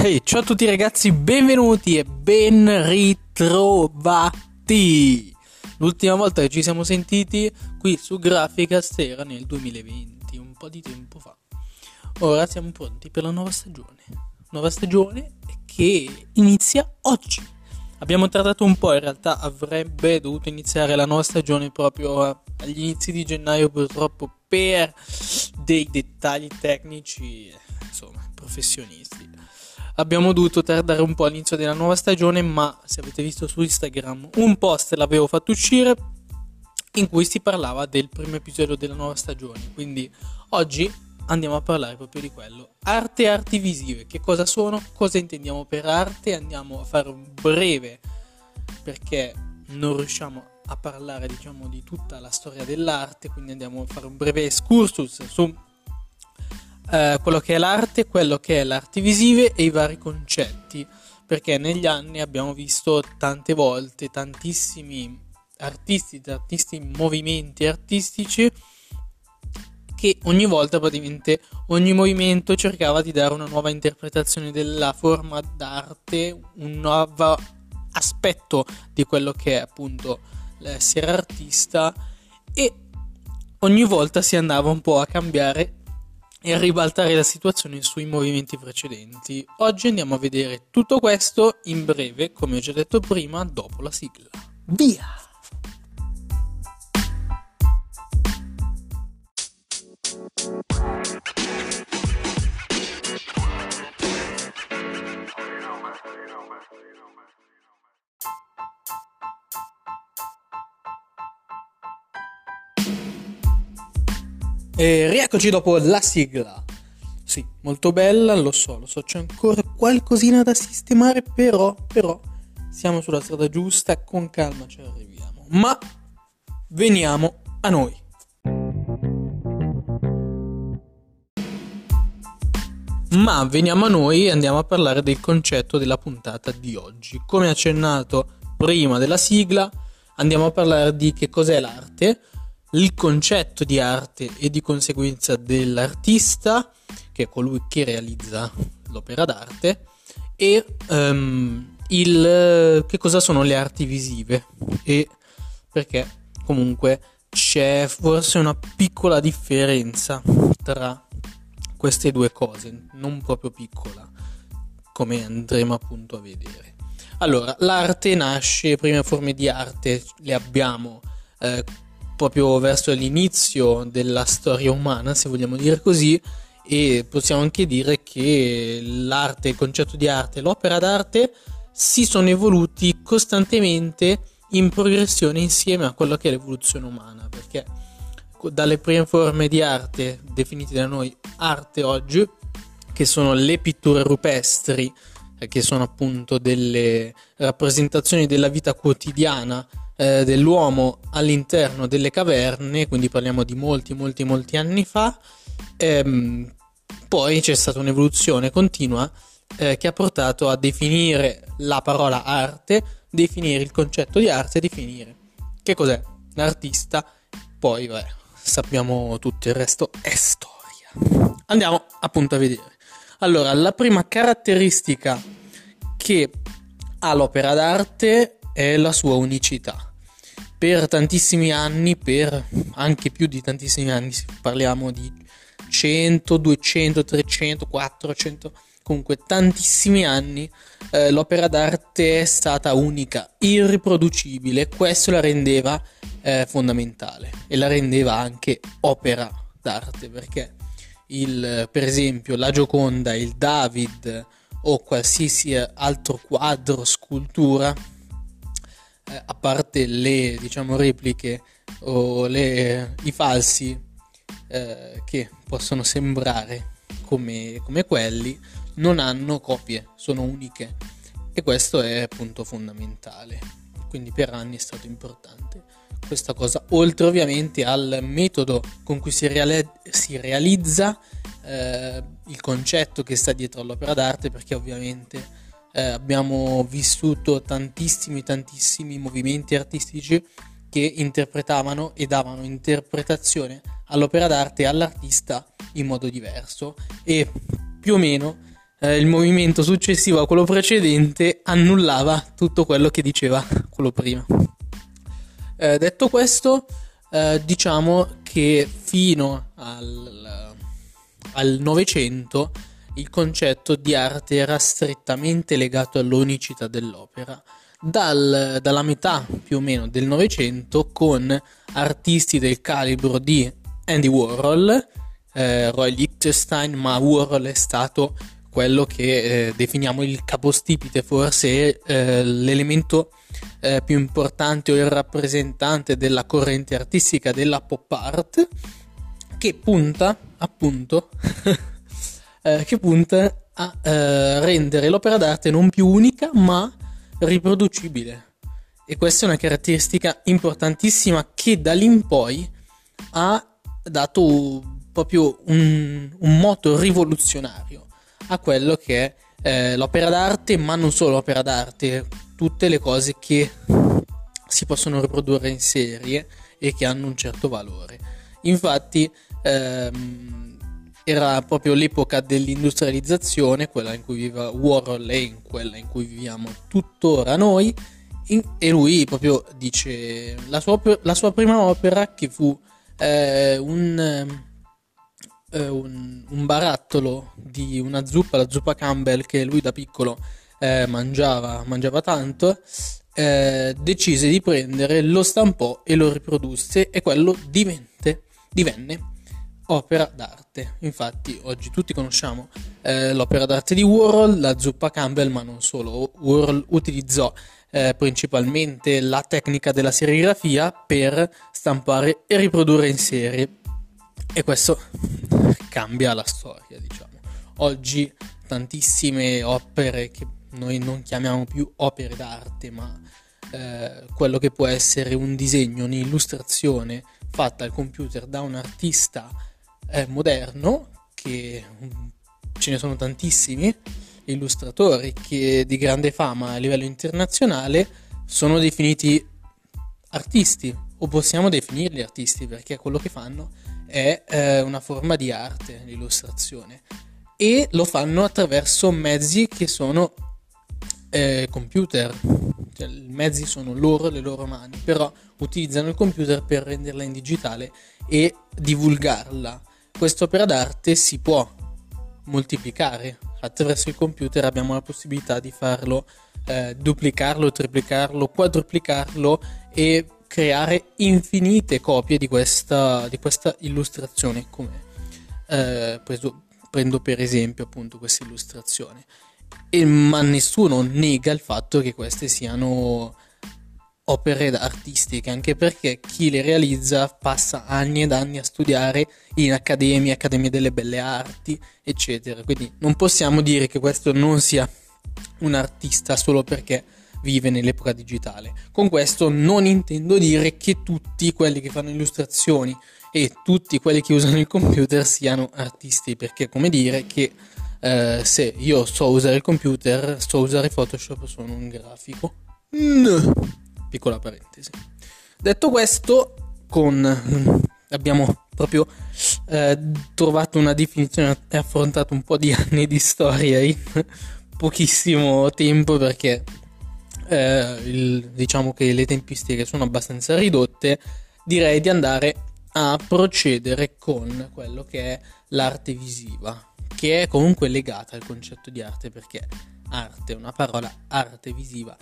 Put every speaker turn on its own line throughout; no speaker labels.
Ok, ciao a tutti ragazzi, benvenuti e ben ritrovati. L'ultima volta che ci siamo sentiti qui su Graphicast era nel 2020, un po' di tempo fa. Ora siamo pronti per la nuova stagione. Nuova stagione che inizia oggi. Abbiamo tardato un po', in realtà avrebbe dovuto iniziare la nuova stagione proprio agli inizi di gennaio, purtroppo per dei dettagli tecnici, insomma, professionisti abbiamo dovuto tardare un po' all'inizio della nuova stagione, ma se avete visto su Instagram un post l'avevo fatto uscire in cui si parlava del primo episodio della nuova stagione. Quindi oggi andiamo a parlare proprio di quello. Arte e arti visive, che cosa sono? Cosa intendiamo per arte? Andiamo a fare un breve perché non riusciamo a parlare diciamo di tutta la storia dell'arte, quindi andiamo a fare un breve excursus su eh, quello che è l'arte, quello che è l'arte visive e i vari concetti, perché negli anni abbiamo visto tante volte tantissimi artisti, tantissimi movimenti artistici che ogni volta praticamente ogni movimento cercava di dare una nuova interpretazione della forma d'arte, un nuovo aspetto di quello che è appunto l'essere artista e ogni volta si andava un po' a cambiare e ribaltare la situazione sui movimenti precedenti. Oggi andiamo a vedere tutto questo in breve, come ho già detto prima, dopo la sigla. Via! E rieccoci dopo la sigla. Sì, molto bella, lo so, lo so, c'è ancora qualcosina da sistemare, però, però, siamo sulla strada giusta, con calma ci arriviamo. Ma veniamo a noi. Ma veniamo a noi e andiamo a parlare del concetto della puntata di oggi. Come accennato prima della sigla, andiamo a parlare di che cos'è l'arte, il concetto di arte e di conseguenza dell'artista, che è colui che realizza l'opera d'arte, e um, il, che cosa sono le arti visive e perché comunque c'è forse una piccola differenza tra queste due cose, non proprio piccola, come andremo appunto a vedere. Allora, l'arte nasce, prime forme di arte le abbiamo eh, proprio verso l'inizio della storia umana, se vogliamo dire così, e possiamo anche dire che l'arte, il concetto di arte, l'opera d'arte si sono evoluti costantemente in progressione insieme a quello che è l'evoluzione umana, perché dalle prime forme di arte definite da noi arte oggi, che sono le pitture rupestri, eh, che sono appunto delle rappresentazioni della vita quotidiana eh, dell'uomo all'interno delle caverne, quindi parliamo di molti, molti, molti anni fa. Ehm, poi c'è stata un'evoluzione continua eh, che ha portato a definire la parola arte, definire il concetto di arte, definire che cos'è l'artista. Poi, vabbè, sappiamo tutto il resto è storia. Andiamo appunto a vedere. Allora, la prima caratteristica che ha l'opera d'arte è la sua unicità per tantissimi anni, per anche più di tantissimi anni, parliamo di 100, 200, 300, 400, comunque tantissimi anni, eh, l'opera d'arte è stata unica, irriproducibile, questo la rendeva eh, fondamentale e la rendeva anche opera d'arte perché il, per esempio la Gioconda, il David o qualsiasi altro quadro, scultura eh, a parte le diciamo repliche o le, i falsi eh, che possono sembrare come, come quelli, non hanno copie, sono uniche e questo è appunto fondamentale. Quindi per anni è stato importante questa cosa, oltre ovviamente al metodo con cui si, reali- si realizza eh, il concetto che sta dietro all'opera d'arte, perché ovviamente eh, abbiamo vissuto tantissimi, tantissimi movimenti artistici che interpretavano e davano interpretazione all'opera d'arte e all'artista in modo diverso e più o meno eh, il movimento successivo a quello precedente annullava tutto quello che diceva quello prima. Eh, detto questo, eh, diciamo che fino al, al Novecento il concetto di arte era strettamente legato all'unicità dell'opera. Dal, dalla metà più o meno del Novecento, con artisti del calibro di Andy Warhol, eh, Roy Lichtenstein, ma Warhol è stato quello che eh, definiamo il capostipite, forse eh, l'elemento eh, più importante o il rappresentante della corrente artistica della pop art, che punta appunto eh, che punta a eh, rendere l'opera d'arte non più unica ma riproducibile. E questa è una caratteristica importantissima che da lì in poi ha dato proprio un, un moto rivoluzionario a quello che è eh, l'opera d'arte, ma non solo l'opera d'arte, tutte le cose che si possono riprodurre in serie e che hanno un certo valore. Infatti ehm, era proprio l'epoca dell'industrializzazione, quella in cui viveva Warhol e in quella in cui viviamo tuttora noi, in, e lui proprio dice la sua, la sua prima opera che fu eh, un eh, un, un, barattolo di una zuppa, la zuppa Campbell, che lui da piccolo eh, mangiava, mangiava tanto, eh, decise di prendere, lo stampò e lo riprodusse e quello divente, divenne opera d'arte. Infatti oggi tutti conosciamo eh, l'opera d'arte di Warhol, la zuppa Campbell, ma non solo. Warhol utilizzò eh, principalmente la tecnica della serigrafia per stampare e riprodurre in serie. E questo cambia la storia, diciamo. Oggi tantissime opere che noi non chiamiamo più opere d'arte, ma eh, quello che può essere un disegno, un'illustrazione fatta al computer da un artista eh, moderno, che ce ne sono tantissimi illustratori che di grande fama a livello internazionale sono definiti artisti o possiamo definirli artisti perché quello che fanno è eh, una forma di arte, l'illustrazione, e lo fanno attraverso mezzi che sono eh, computer, cioè, i mezzi sono loro, le loro mani, però utilizzano il computer per renderla in digitale e divulgarla. Quest'opera d'arte si può moltiplicare attraverso il computer, abbiamo la possibilità di farlo, eh, duplicarlo, triplicarlo, quadruplicarlo e creare infinite copie di questa, di questa illustrazione. Come eh, preso, prendo per esempio appunto questa illustrazione. E, ma nessuno nega il fatto che queste siano opere artistiche, anche perché chi le realizza passa anni ed anni a studiare in accademie, accademie delle belle arti, eccetera. Quindi non possiamo dire che questo non sia un artista solo perché vive nell'epoca digitale. Con questo non intendo dire che tutti quelli che fanno illustrazioni e tutti quelli che usano il computer siano artisti, perché come dire che eh, se io so usare il computer, so usare Photoshop, sono un grafico. No. Piccola parentesi. Detto questo, con abbiamo proprio eh, trovato una definizione e affrontato un po' di anni di storia in pochissimo tempo perché eh, il, diciamo che le tempistiche sono abbastanza ridotte, direi di andare a procedere con quello che è l'arte visiva, che è comunque legata al concetto di arte perché arte è una parola, arte visiva.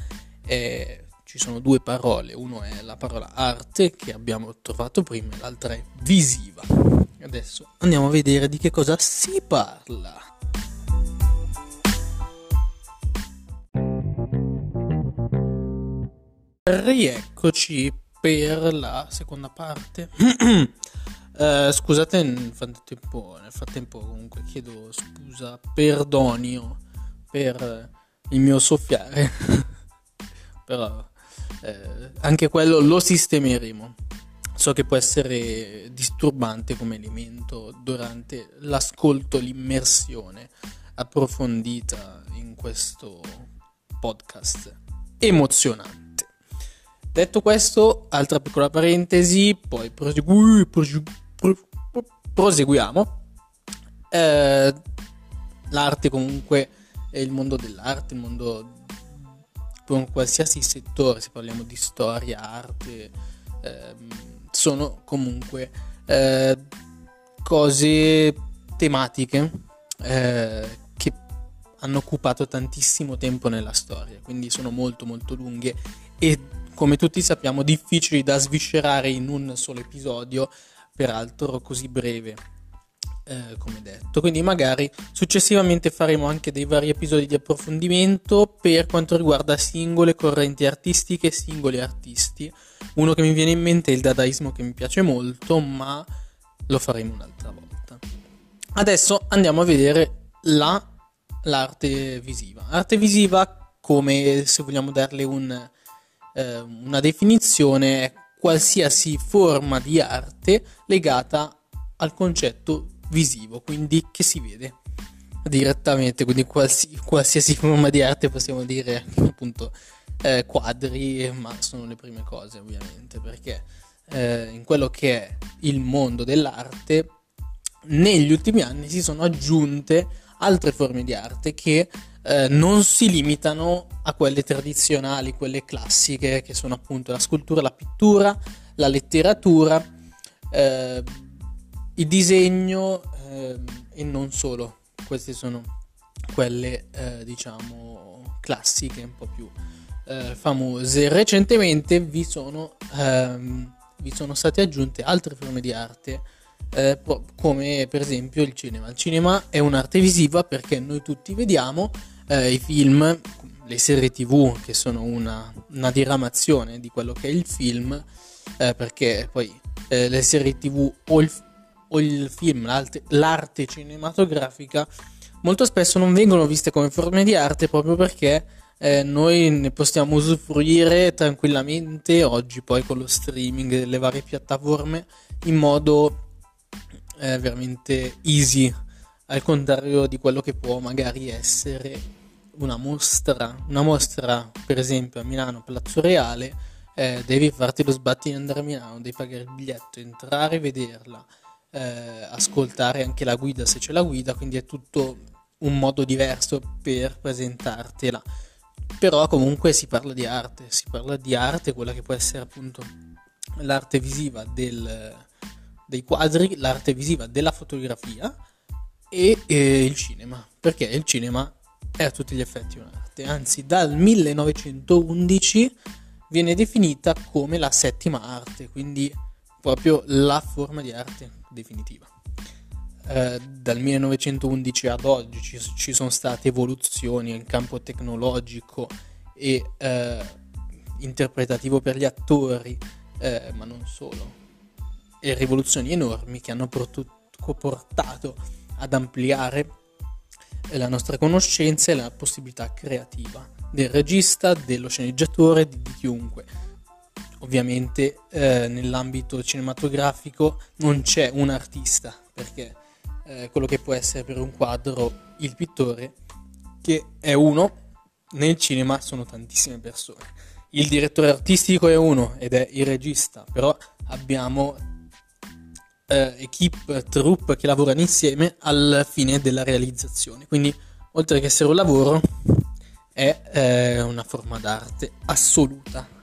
Eh, ci sono due parole, uno è la parola arte che abbiamo trovato prima e l'altra è visiva. Adesso andiamo a vedere di che cosa si parla. Rieccoci per la seconda parte. uh, scusate nel frattempo, nel frattempo comunque chiedo scusa, perdonio per il mio soffiare, però eh, anche quello lo sistemeremo. So che può essere disturbante come elemento durante l'ascolto, l'immersione approfondita in questo podcast emozionante. Detto questo, altra piccola parentesi, poi prosegui, prosegui, proseguiamo. Eh, l'arte comunque è il mondo dell'arte, il mondo per qualsiasi settore, se parliamo di storia, arte, ehm, sono comunque eh, cose tematiche eh, che hanno occupato tantissimo tempo nella storia, quindi sono molto molto lunghe e come tutti sappiamo difficili da sviscerare in un solo episodio, peraltro così breve. Eh, come detto, quindi magari successivamente faremo anche dei vari episodi di approfondimento per quanto riguarda singole correnti artistiche, singoli artisti. Uno che mi viene in mente è il dadaismo che mi piace molto, ma lo faremo un'altra volta. Adesso andiamo a vedere la, l'arte visiva. Arte visiva, come se vogliamo darle un, eh, una definizione, è qualsiasi forma di arte legata al concetto visivo, quindi che si vede direttamente, quindi qualsi, qualsiasi forma di arte possiamo dire appunto eh, quadri, ma sono le prime cose ovviamente, perché eh, in quello che è il mondo dell'arte negli ultimi anni si sono aggiunte altre forme di arte che eh, non si limitano a quelle tradizionali, quelle classiche, che sono appunto la scultura, la pittura, la letteratura, eh, il disegno eh, e non solo. Queste sono quelle, eh, diciamo, classiche, un po' più eh, famose. Recentemente vi sono, ehm, vi sono state aggiunte altre forme di arte eh, come per esempio il cinema. Il cinema è un'arte visiva perché noi tutti vediamo eh, i film, le serie tv che sono una, una, diramazione di quello che è il film, eh, perché poi eh, le serie tv o il, o il film, l'arte, l'arte cinematografica, molto spesso non vengono viste come forme di arte proprio perché eh, noi ne possiamo usufruire tranquillamente oggi poi con lo streaming delle varie piattaforme in modo eh, veramente easy, al contrario di quello che può magari essere una mostra, una mostra per esempio a Milano Palazzo Reale, eh, devi farti lo sbatti di andare a Milano, devi pagare il biglietto, entrare, vederla, eh, ascoltare anche la guida se c'è la guida, quindi è tutto un modo diverso per presentartela. Però comunque si parla di arte, si parla di arte, quella che può essere appunto l'arte visiva del, dei quadri, l'arte visiva della fotografia e, e il cinema, perché il cinema è a tutti gli effetti un'arte, anzi dal 1911 viene definita come la settima arte, quindi proprio la forma di arte definitiva. Eh, dal 1911 ad oggi ci, ci, sono state evoluzioni in campo tecnologico e eh, interpretativo per gli attori, eh, ma non solo e rivoluzioni enormi che hanno portato ad ampliare la nostra conoscenza e la possibilità creativa del regista, dello sceneggiatore, di, di chiunque. Ovviamente eh, nell'ambito cinematografico non c'è un artista, perché eh, quello che può essere per un quadro il pittore, che è uno, nel cinema sono tantissime persone. Il direttore artistico è uno ed è il regista, però abbiamo eh, equip, troupe che lavorano insieme al fine della realizzazione. Quindi, oltre che essere un lavoro, è eh, una forma d'arte assoluta.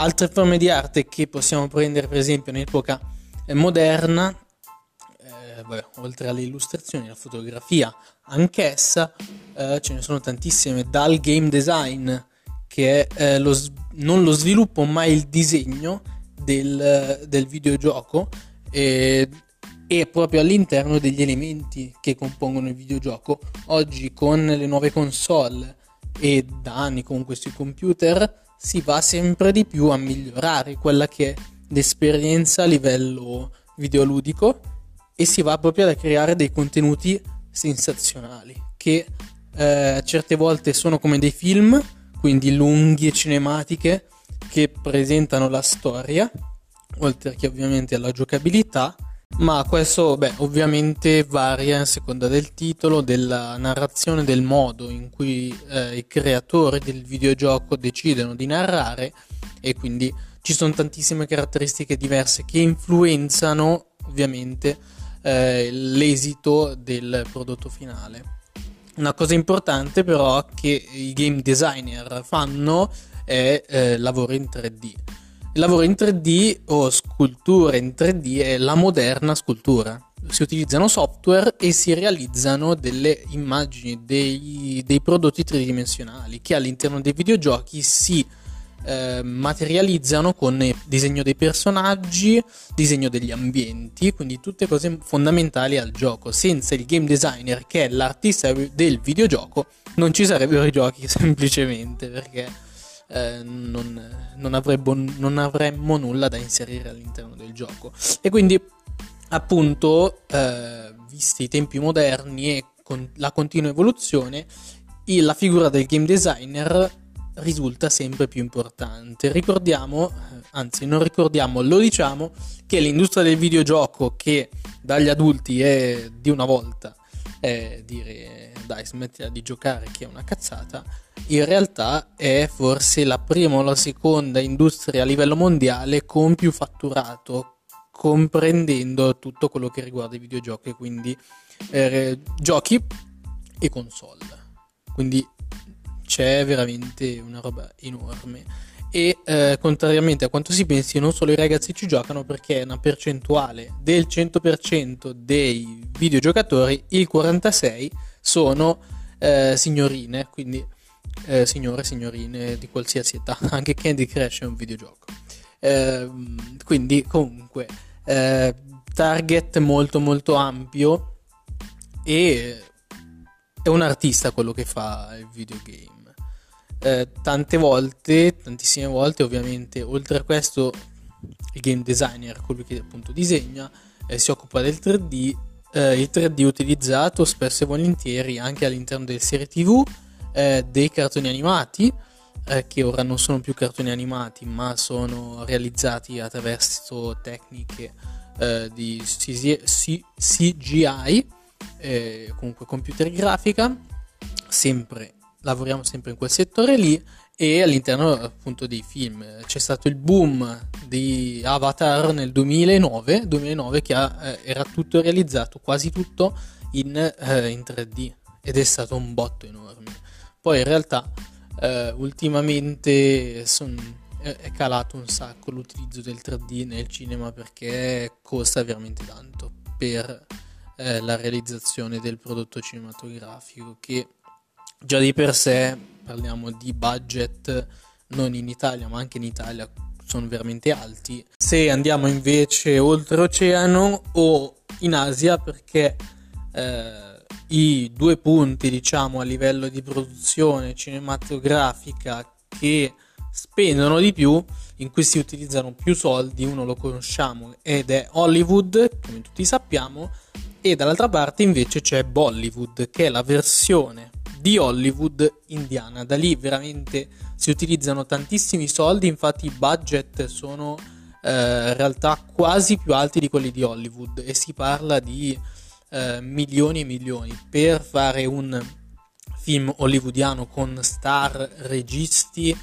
Altre forme di arte che possiamo prendere, per esempio, in epoca eh, moderna, eh, vabbè, oltre alle illustrazioni, la fotografia, anch'essa, eh, ce ne sono tantissime, dal game design, che è eh, lo, non lo sviluppo ma il disegno del, del videogioco, e, e proprio all'interno degli elementi che compongono il videogioco. Oggi con le nuove console e da anni con questi computer si va sempre di più a migliorare quella che è l'esperienza a livello videoludico e si va proprio a creare dei contenuti sensazionali che eh, certe volte sono come dei film, quindi lunghi e cinematiche che presentano la storia oltre che ovviamente alla giocabilità, ma questo beh, ovviamente varia a seconda del titolo, della narrazione, del modo in cui eh, i creatori del videogioco decidono di narrare e quindi ci sono tantissime caratteristiche diverse che influenzano ovviamente eh, l'esito del prodotto finale. Una cosa importante però che i game designer fanno è eh, lavoro in 3D. Lavoro in 3D o scultura in 3D è la moderna scultura. Si utilizzano software e si realizzano delle immagini, dei, dei prodotti tridimensionali che all'interno dei videogiochi si eh, materializzano con disegno dei personaggi, disegno degli ambienti, quindi tutte cose fondamentali al gioco. Senza il game designer, che è l'artista del videogioco, non ci sarebbero i giochi semplicemente perché eh, non, non, avremmo, non, avremmo, nulla da inserire all'interno del gioco. E quindi, appunto, eh, visti i tempi moderni e con la continua evoluzione, la figura del game designer risulta sempre più importante. Ricordiamo, anzi non ricordiamo, lo diciamo, che l'industria del videogioco che dagli adulti è di una volta è dire dai smettila di giocare che è una cazzata, in realtà è forse la prima o la seconda industria a livello mondiale con più fatturato, comprendendo tutto quello che riguarda i videogiochi, quindi eh, giochi e console. Quindi c'è veramente una roba enorme e eh, contrariamente a quanto si pensi non solo i ragazzi ci giocano perché è una percentuale del 100% dei videogiocatori il 46% sono eh, signorine. Quindi eh, signore signorine di qualsiasi età. Anche Candy Crush è un videogioco. Ehm, quindi comunque eh, target molto molto ampio e è un artista quello che fa il videogame eh, tante volte, tantissime volte ovviamente, oltre a questo il game designer, colui che appunto disegna, eh, si occupa del 3D, eh, il 3D utilizzato spesso e volentieri anche all'interno delle serie tv, eh, dei cartoni animati, eh, che ora non sono più cartoni animati ma sono realizzati attraverso tecniche di CGI, comunque computer grafica, sempre lavoriamo sempre in quel settore lì e all'interno appunto dei film. C'è stato il boom di Avatar nel 2009, 2009 che ha, eh, era tutto realizzato quasi tutto in, eh, in, 3D ed è stato un botto enorme. Poi in realtà eh, ultimamente son, è calato un sacco l'utilizzo del 3D nel cinema perché costa veramente tanto per eh, la realizzazione del prodotto cinematografico che Già di per sé parliamo di budget non in Italia ma anche in Italia sono veramente alti. Se andiamo invece oltreoceano o in Asia perché eh, i due punti diciamo a livello di produzione cinematografica che spendono di più, in cui si utilizzano più soldi, uno lo conosciamo ed è Hollywood, come tutti sappiamo, e dall'altra parte invece c'è Bollywood, che è la versione di Hollywood indiana. Da lì veramente si utilizzano tantissimi soldi, infatti i budget sono eh, in realtà quasi più alti di quelli di Hollywood e si parla di eh, milioni e milioni per fare un film hollywoodiano con star, registi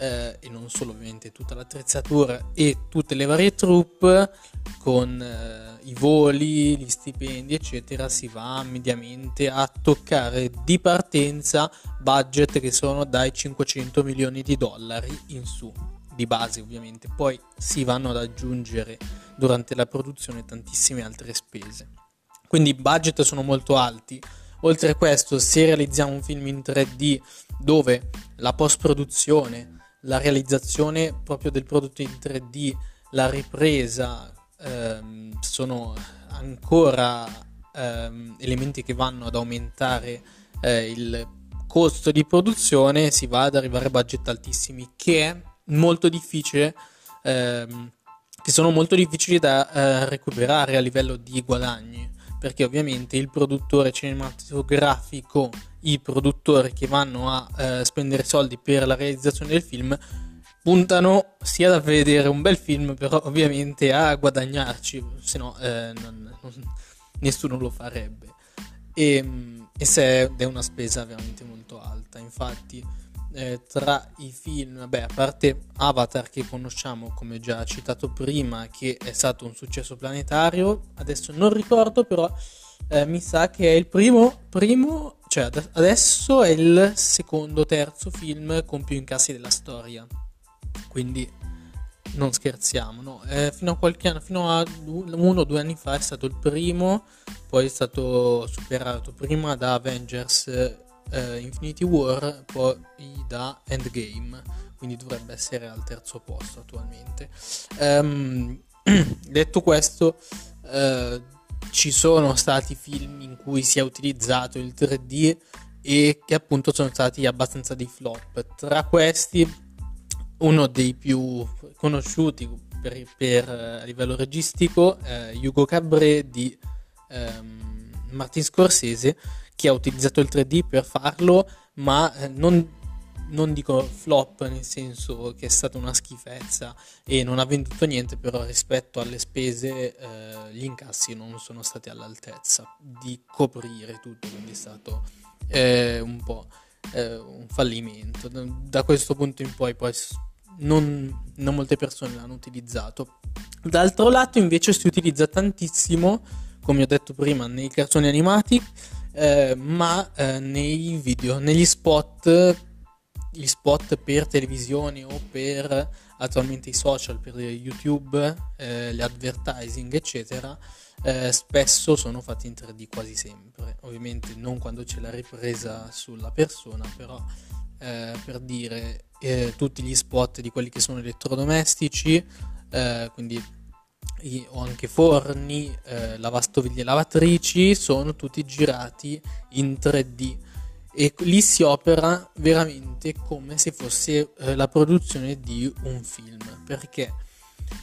eh, e non solo ovviamente tutta l'attrezzatura e tutte le varie troupe con eh, i voli, gli stipendi, eccetera, si va mediamente a toccare di partenza budget che sono dai 500 milioni di dollari in su, di base ovviamente. Poi si vanno ad aggiungere durante la produzione tantissime altre spese. Quindi i budget sono molto alti. Oltre a questo, se realizziamo un film in 3D dove la post-produzione, la realizzazione proprio del prodotto in 3D, la ripresa, ehm, sono ancora ehm, elementi che vanno ad aumentare eh, il costo di produzione, si va ad arrivare a budget altissimi, che è molto difficile. Ehm, che sono molto difficili da eh, recuperare a livello di guadagni perché ovviamente il produttore cinematografico, i produttori che vanno a eh, spendere soldi per la realizzazione del film puntano sia a vedere un bel film, però ovviamente a guadagnarci, se no eh, non, non, nessuno lo farebbe. E, e se è una spesa veramente molto alta, infatti eh, tra i film, beh, a parte Avatar che conosciamo come già citato prima, che è stato un successo planetario, adesso non ricordo però eh, mi sa che è il primo, primo cioè ad- adesso è il secondo, terzo film con più incassi della storia. Quindi non scherziamo, no? Eh, fino a qualche anno, fino a uno o due anni fa è stato il primo, poi è stato superato prima da Avengers eh, Infinity War, poi da Endgame, quindi dovrebbe essere al terzo posto attualmente. Um, detto questo, eh, ci sono stati film in cui si è utilizzato il 3D e che appunto sono stati abbastanza dei flop. Tra questi, uno dei più conosciuti per, per a livello registico è Hugo Cabré di ehm, Martin Scorsese che ha utilizzato il 3D per farlo, ma eh, non non dico flop nel senso che è stata una schifezza e non ha venduto niente, però rispetto alle spese eh, gli incassi non sono stati all'altezza di coprire tutto, quindi è stato eh, un po' eh, un fallimento. Da questo punto in poi, poi non, non molte persone l'hanno utilizzato. D'altro lato invece si utilizza tantissimo, come ho detto prima, nei cartoni animati, eh, ma eh, nei video, negli spot gli spot per televisione o per attualmente i social, per YouTube, eh, le advertising, eccetera, eh, spesso sono fatti in 3D quasi sempre. Ovviamente non quando c'è la ripresa sulla persona, però eh, per dire eh, tutti gli spot di quelli che sono elettrodomestici, eh, quindi o anche forni, eh, lavastoviglie lavatrici, sono tutti girati in 3D e lì si opera veramente come se fosse eh, la produzione di un film perché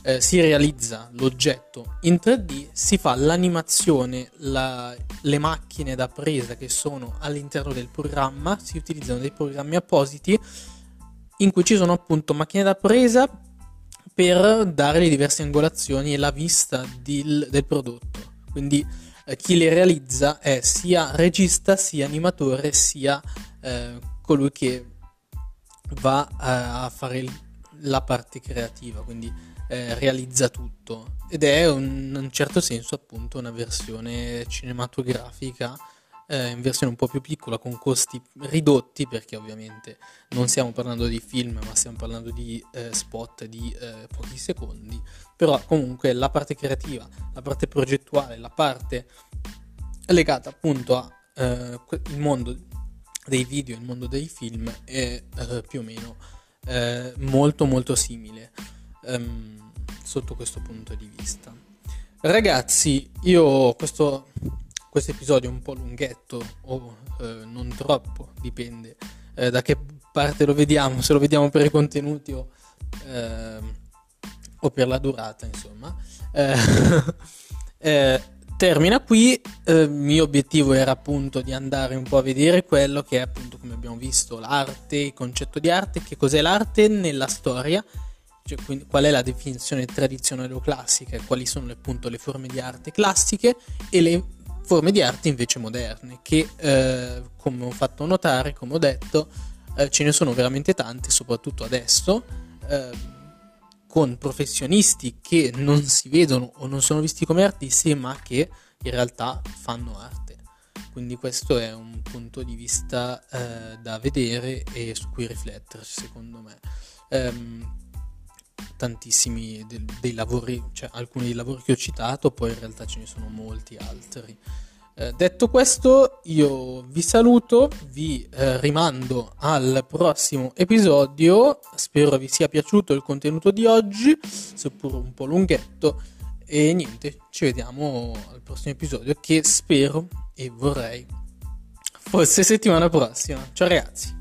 eh, si realizza l'oggetto in 3D, si fa l'animazione, la, le macchine da presa che sono all'interno del programma, si utilizzano dei programmi appositi in cui ci sono appunto macchine da presa per dare le diverse angolazioni e la vista del, del prodotto. Quindi chi le realizza è sia regista, sia animatore, sia eh, colui che va a, a fare la parte creativa, quindi eh, realizza tutto. Ed è un, in un certo senso appunto una versione cinematografica eh, in versione un po' più piccola con costi ridotti perché ovviamente non stiamo parlando di film ma stiamo parlando di eh, spot di eh, pochi secondi. Però comunque la parte creativa la parte progettuale la parte legata appunto al eh, mondo dei video il mondo dei film è eh, più o meno eh, molto molto simile ehm, sotto questo punto di vista. Ragazzi io questo questo episodio un po' lunghetto o eh, non troppo, dipende eh, da che parte lo vediamo, se lo vediamo per i contenuti o, eh, o per la durata, insomma. Eh, eh, termina qui, eh, il mio obiettivo era appunto di andare un po' a vedere quello che è appunto come abbiamo visto l'arte, il concetto di arte, che cos'è l'arte nella storia, cioè quindi, qual è la definizione tradizionale o classica, quali sono appunto le forme di arte classiche e le forme di arte invece moderne, che eh, come ho fatto notare, come ho detto, eh, ce ne sono veramente tante, soprattutto adesso, eh, con professionisti che non si vedono o non sono visti come artisti, ma che in realtà fanno arte. Quindi questo è un punto di vista eh, da vedere e su cui rifletterci, secondo me. Um, tantissimi de- dei lavori, cioè alcuni dei lavori che ho citato, poi in realtà ce ne sono molti altri. Eh, detto questo, io vi saluto, vi eh, rimando al prossimo episodio. Spero vi sia piaciuto il contenuto di oggi, seppur un po' lunghetto. E niente, ci vediamo al prossimo episodio che spero e vorrei fosse settimana prossima. Ciao ragazzi!